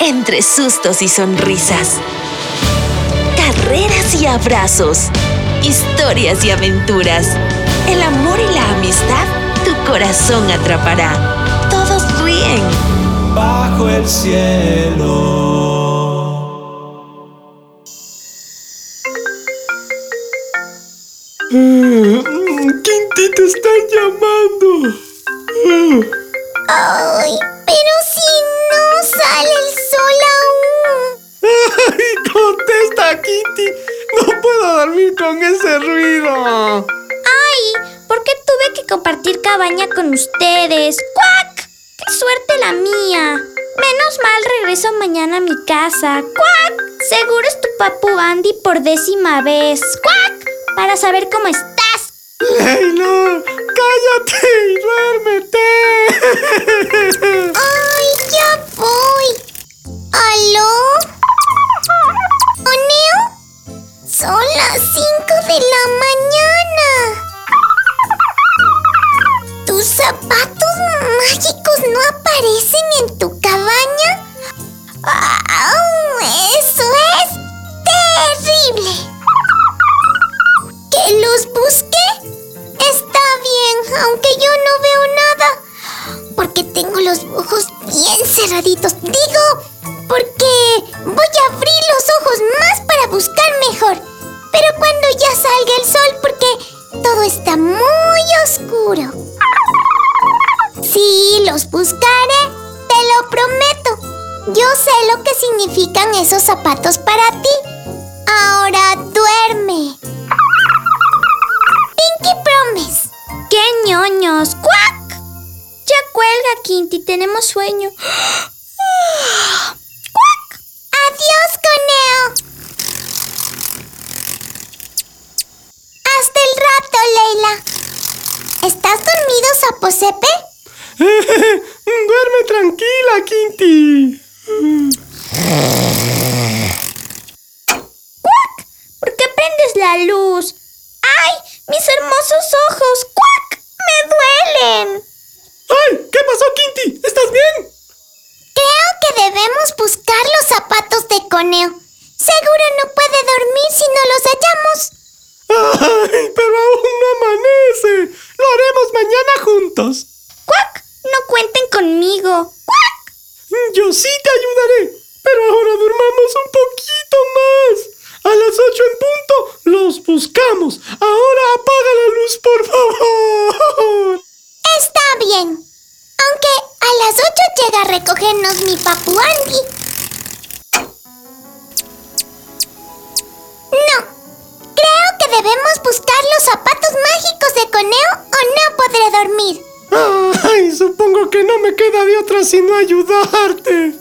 entre sustos y sonrisas. Carreras y abrazos. Historias y aventuras. El amor y la amistad tu corazón atrapará. Todos ríen. Bajo el cielo. Quinti te está llamando. Andy por décima vez. ¡Cuac! Para saber cómo estás. Leila, cállate y duérmete. Significan esos zapatos para ti. Ahora duerme. Pinky Promise. ¡Qué ñoños! ¡Cuac! Ya cuelga, Quinty, tenemos sueño. ¡Cuac! ¡Adiós, Coneo! Hasta el rato, Leila. ¿Estás dormido, Saposepe? Duerme tranquila, Quinty. ¡Cuac! ¿Por qué prendes la luz? ¡Ay! ¡Mis hermosos ojos! ¡Cuac! ¡Me duelen! ¡Ay! ¿Qué pasó, Quinty? ¿Estás bien? Creo que debemos buscar los zapatos de Coneo. Seguro no puede dormir si no los hallamos. ¡Ay! Pero aún no amanece. Lo haremos mañana juntos. ¡Cuac! No cuenten conmigo. ¡Cuac! Yo sí te ayudaré. Pero ahora durmamos un poquito más. A las ocho en punto los buscamos. Ahora apaga la luz, por favor. Está bien. Aunque a las 8 llega a recogernos mi papu Andy. No. Creo que debemos buscar los zapatos mágicos queda de otra sino ayudarte.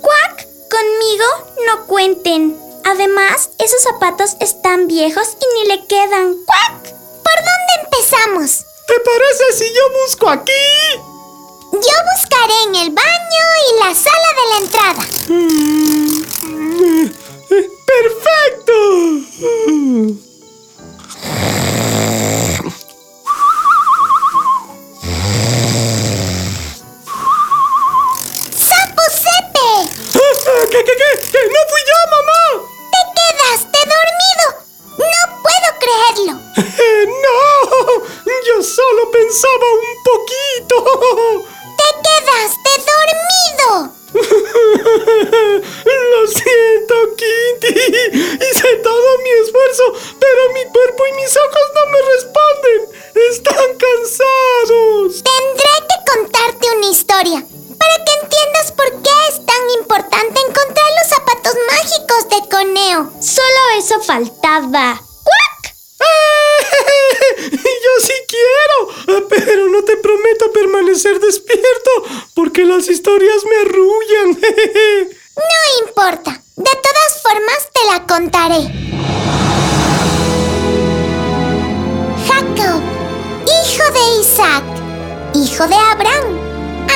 ¡Cuac! Conmigo no cuenten. Además, esos zapatos están viejos y ni le quedan. ¡Cuac! ¿Por dónde empezamos? ¿Te parece si yo busco aquí? Yo buscaré en el baño y la sala de la entrada. Mm, eh, ¡Perfecto! Pero mi cuerpo y mis ojos no me responden. Están cansados. Tendré que contarte una historia para que entiendas por qué es tan importante encontrar los zapatos mágicos de Coneo. Solo eso faltaba. ¡Cuac! Yo sí quiero, pero no te prometo permanecer despierto porque las historias me arrullan. No importa. De todas formas, te la contaré. Jacob, hijo de Isaac, hijo de Abraham,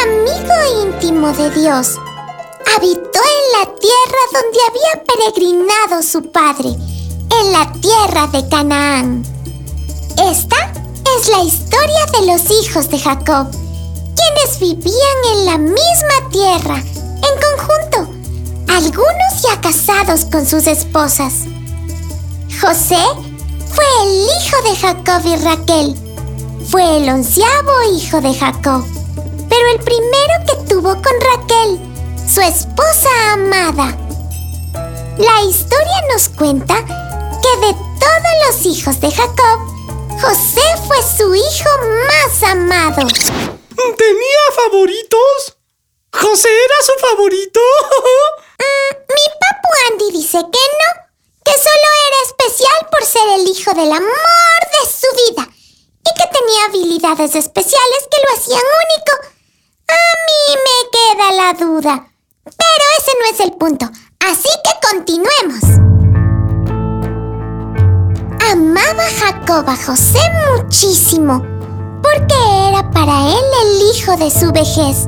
amigo íntimo de Dios, habitó en la tierra donde había peregrinado su padre, en la tierra de Canaán. Esta es la historia de los hijos de Jacob, quienes vivían en la misma tierra, en conjunto, algunos ya casados con sus esposas. José fue el hijo de Jacob y Raquel. Fue el onceavo hijo de Jacob, pero el primero que tuvo con Raquel, su esposa amada. La historia nos cuenta que de todos los hijos de Jacob, José fue su hijo más amado. ¿Tenía favoritos? ¿José era su favorito? Mm, mi papu Andy dice que no, que solo era especial por ser el hijo del amor de su vida y que tenía habilidades especiales que lo hacían único. A mí me queda la duda. Pero ese no es el punto, así que continuemos. Amaba Jacob a José muchísimo, porque era para él el hijo de su vejez,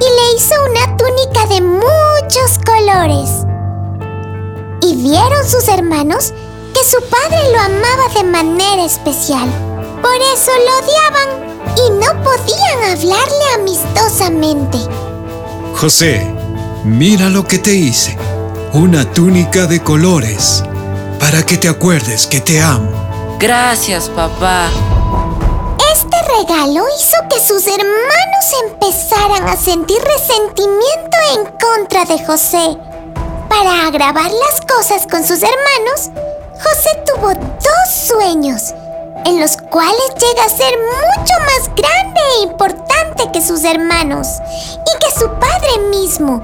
y le hizo una túnica de muchos colores. Y vieron sus hermanos que su padre lo amaba de manera especial. Por eso lo odiaban y no podían hablarle amistosamente. José, mira lo que te hice. Una túnica de colores, para que te acuerdes que te amo. Gracias, papá. Regalo hizo que sus hermanos empezaran a sentir resentimiento en contra de José. Para agravar las cosas con sus hermanos, José tuvo dos sueños, en los cuales llega a ser mucho más grande e importante que sus hermanos y que su padre mismo.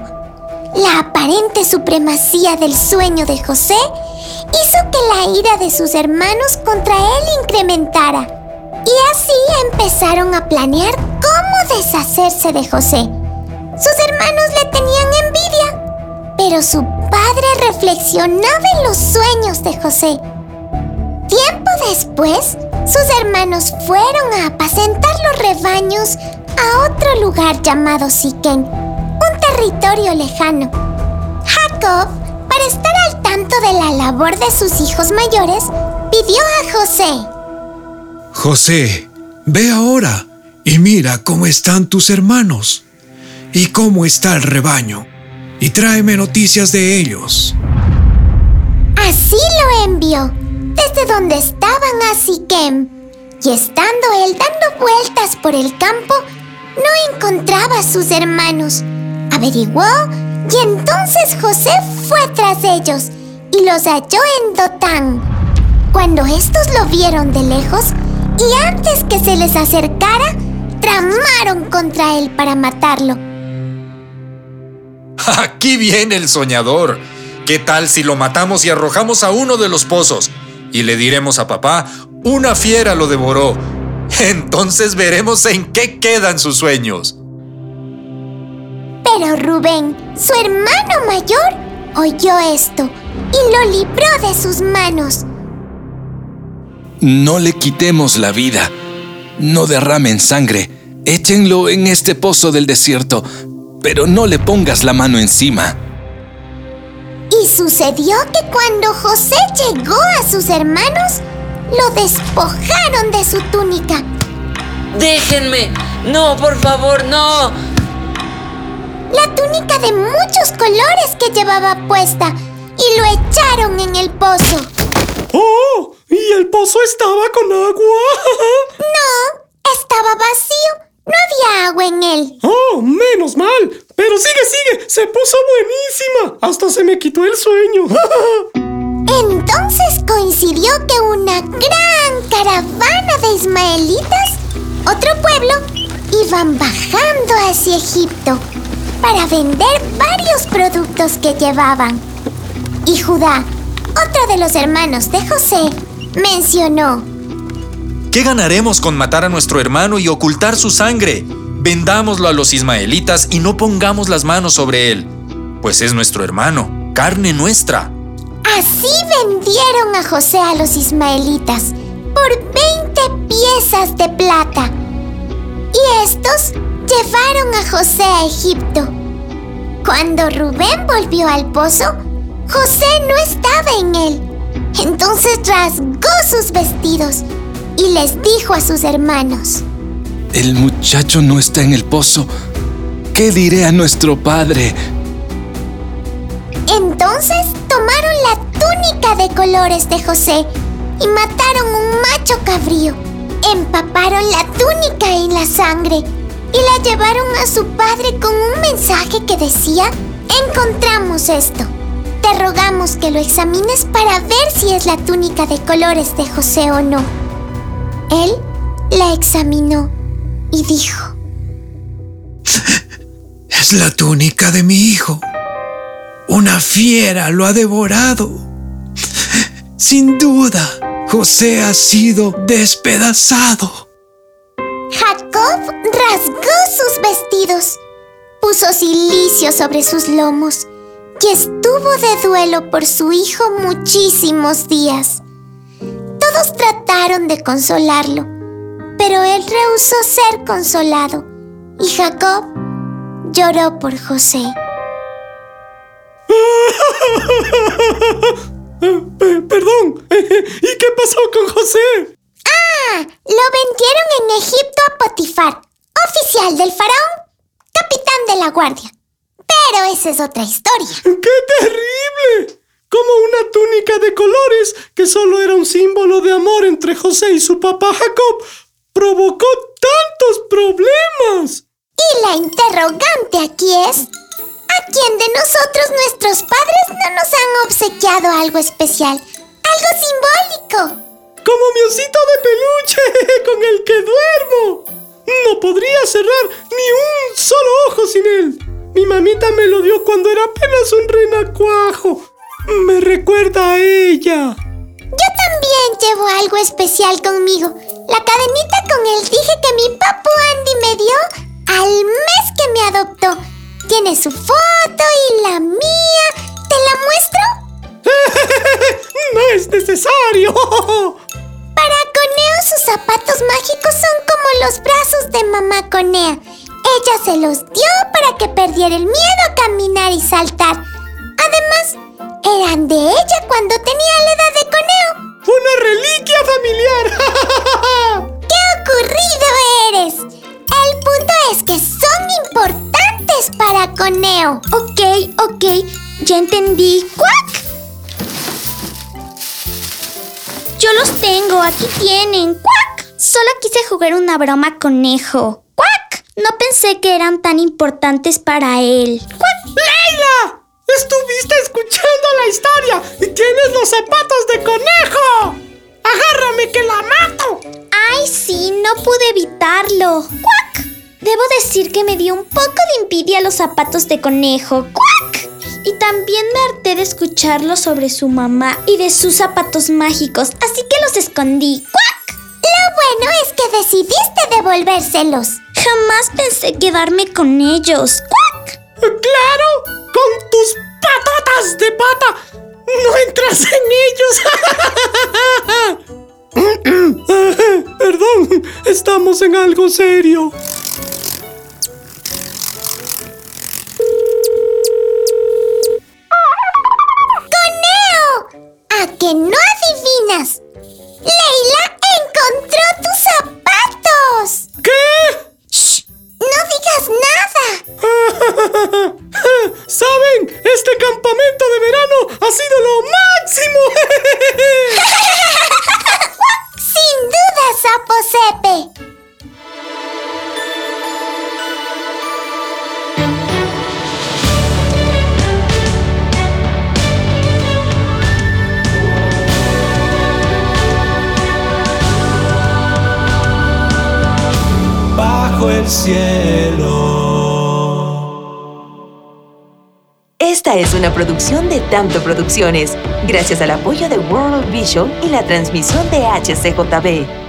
La aparente supremacía del sueño de José hizo que la ira de sus hermanos contra él incrementara. Y así empezaron a planear cómo deshacerse de José. Sus hermanos le tenían envidia, pero su padre reflexionaba en los sueños de José. Tiempo después, sus hermanos fueron a apacentar los rebaños a otro lugar llamado Siquén, un territorio lejano. Jacob, para estar al tanto de la labor de sus hijos mayores, pidió a José. José, ve ahora y mira cómo están tus hermanos y cómo está el rebaño y tráeme noticias de ellos. Así lo envió, desde donde estaban a Siquem. Y estando él dando vueltas por el campo, no encontraba a sus hermanos. Averiguó y entonces José fue tras ellos y los halló en Dotán. Cuando estos lo vieron de lejos y antes que se les acercara, tramaron contra él para matarlo. Aquí viene el soñador. ¿Qué tal si lo matamos y arrojamos a uno de los pozos? Y le diremos a papá, una fiera lo devoró. Entonces veremos en qué quedan sus sueños. Pero Rubén, su hermano mayor, oyó esto y lo libró de sus manos. No le quitemos la vida. No derramen sangre. Échenlo en este pozo del desierto, pero no le pongas la mano encima. Y sucedió que cuando José llegó a sus hermanos, lo despojaron de su túnica. Déjenme. No, por favor, no. La túnica de muchos colores que llevaba puesta y lo echaron en el pozo. ¡Oh! ¿Y el pozo estaba con agua? No, estaba vacío. No había agua en él. ¡Oh, menos mal! Pero sigue, sigue. Se puso buenísima. Hasta se me quitó el sueño. Entonces coincidió que una gran caravana de ismaelitas, otro pueblo, iban bajando hacia Egipto para vender varios productos que llevaban. Y Judá, otro de los hermanos de José, mencionó, ¿Qué ganaremos con matar a nuestro hermano y ocultar su sangre? Vendámoslo a los ismaelitas y no pongamos las manos sobre él, pues es nuestro hermano, carne nuestra. Así vendieron a José a los ismaelitas por 20 piezas de plata. Y estos llevaron a José a Egipto. Cuando Rubén volvió al pozo, José no estaba en él. Entonces rasgó sus vestidos y les dijo a sus hermanos, El muchacho no está en el pozo. ¿Qué diré a nuestro padre? Entonces tomaron la túnica de colores de José y mataron un macho cabrío. Empaparon la túnica en la sangre y la llevaron a su padre con un mensaje que decía, encontramos esto. Te rogamos que lo examines para ver si es la túnica de colores de José o no. Él la examinó y dijo, Es la túnica de mi hijo. Una fiera lo ha devorado. Sin duda, José ha sido despedazado. Jacob rasgó sus vestidos, puso silicio sobre sus lomos y estuvo de duelo por su hijo muchísimos días. Todos trataron de consolarlo, pero él rehusó ser consolado y Jacob lloró por José. Perdón, ¿y qué pasó con José? Ah, lo vendieron en Egipto a Potifar, oficial del faraón, capitán de la guardia. Pero esa es otra historia. ¡Qué terrible! Como una túnica de colores que solo era un símbolo de amor entre José y su papá Jacob provocó tantos problemas. Y la interrogante aquí es, ¿a quién de nosotros nuestros padres no nos han obsequiado algo especial? Algo simbólico. Como mi osito de peluche con el que duermo. No podría cerrar ni un solo ojo sin él. Mi mamita me lo dio cuando era apenas un renacuajo. Me recuerda a ella. Yo también llevo algo especial conmigo. La cadenita con el dije que mi papu Andy me dio al mes que me adoptó. Tiene su foto y la mía. ¿Te la muestro? no es necesario. Para Coneo sus zapatos mágicos son como los brazos de mamá Conea. Ella se los dio para que perdiera el miedo a caminar y saltar. Además, eran de ella cuando tenía la edad de Coneo. ¡Una reliquia familiar! ¡Qué ocurrido eres! El punto es que son importantes para Coneo. Ok, ok, ya entendí. ¡Cuac! Yo los tengo, aquí tienen. ¡Cuac! Solo quise jugar una broma conejo. No pensé que eran tan importantes para él. ¡Leila! ¡Estuviste escuchando la historia y tienes los zapatos de conejo! ¡Agárrame que la mato! ¡Ay, sí! No pude evitarlo. ¡Cuac! Debo decir que me dio un poco de envidia los zapatos de conejo. ¡Cuac! Y también me harté de escucharlo sobre su mamá y de sus zapatos mágicos, así que los escondí. ¡Cuac! Lo bueno es que decidiste devolvérselos. Jamás pensé quedarme con ellos. ¡Cuac! ¡Claro! ¡Con tus patotas de pata! ¡No entras en ellos! Perdón, estamos en algo serio. Esta es una producción de Tanto Producciones, gracias al apoyo de World Vision y la transmisión de HCJB.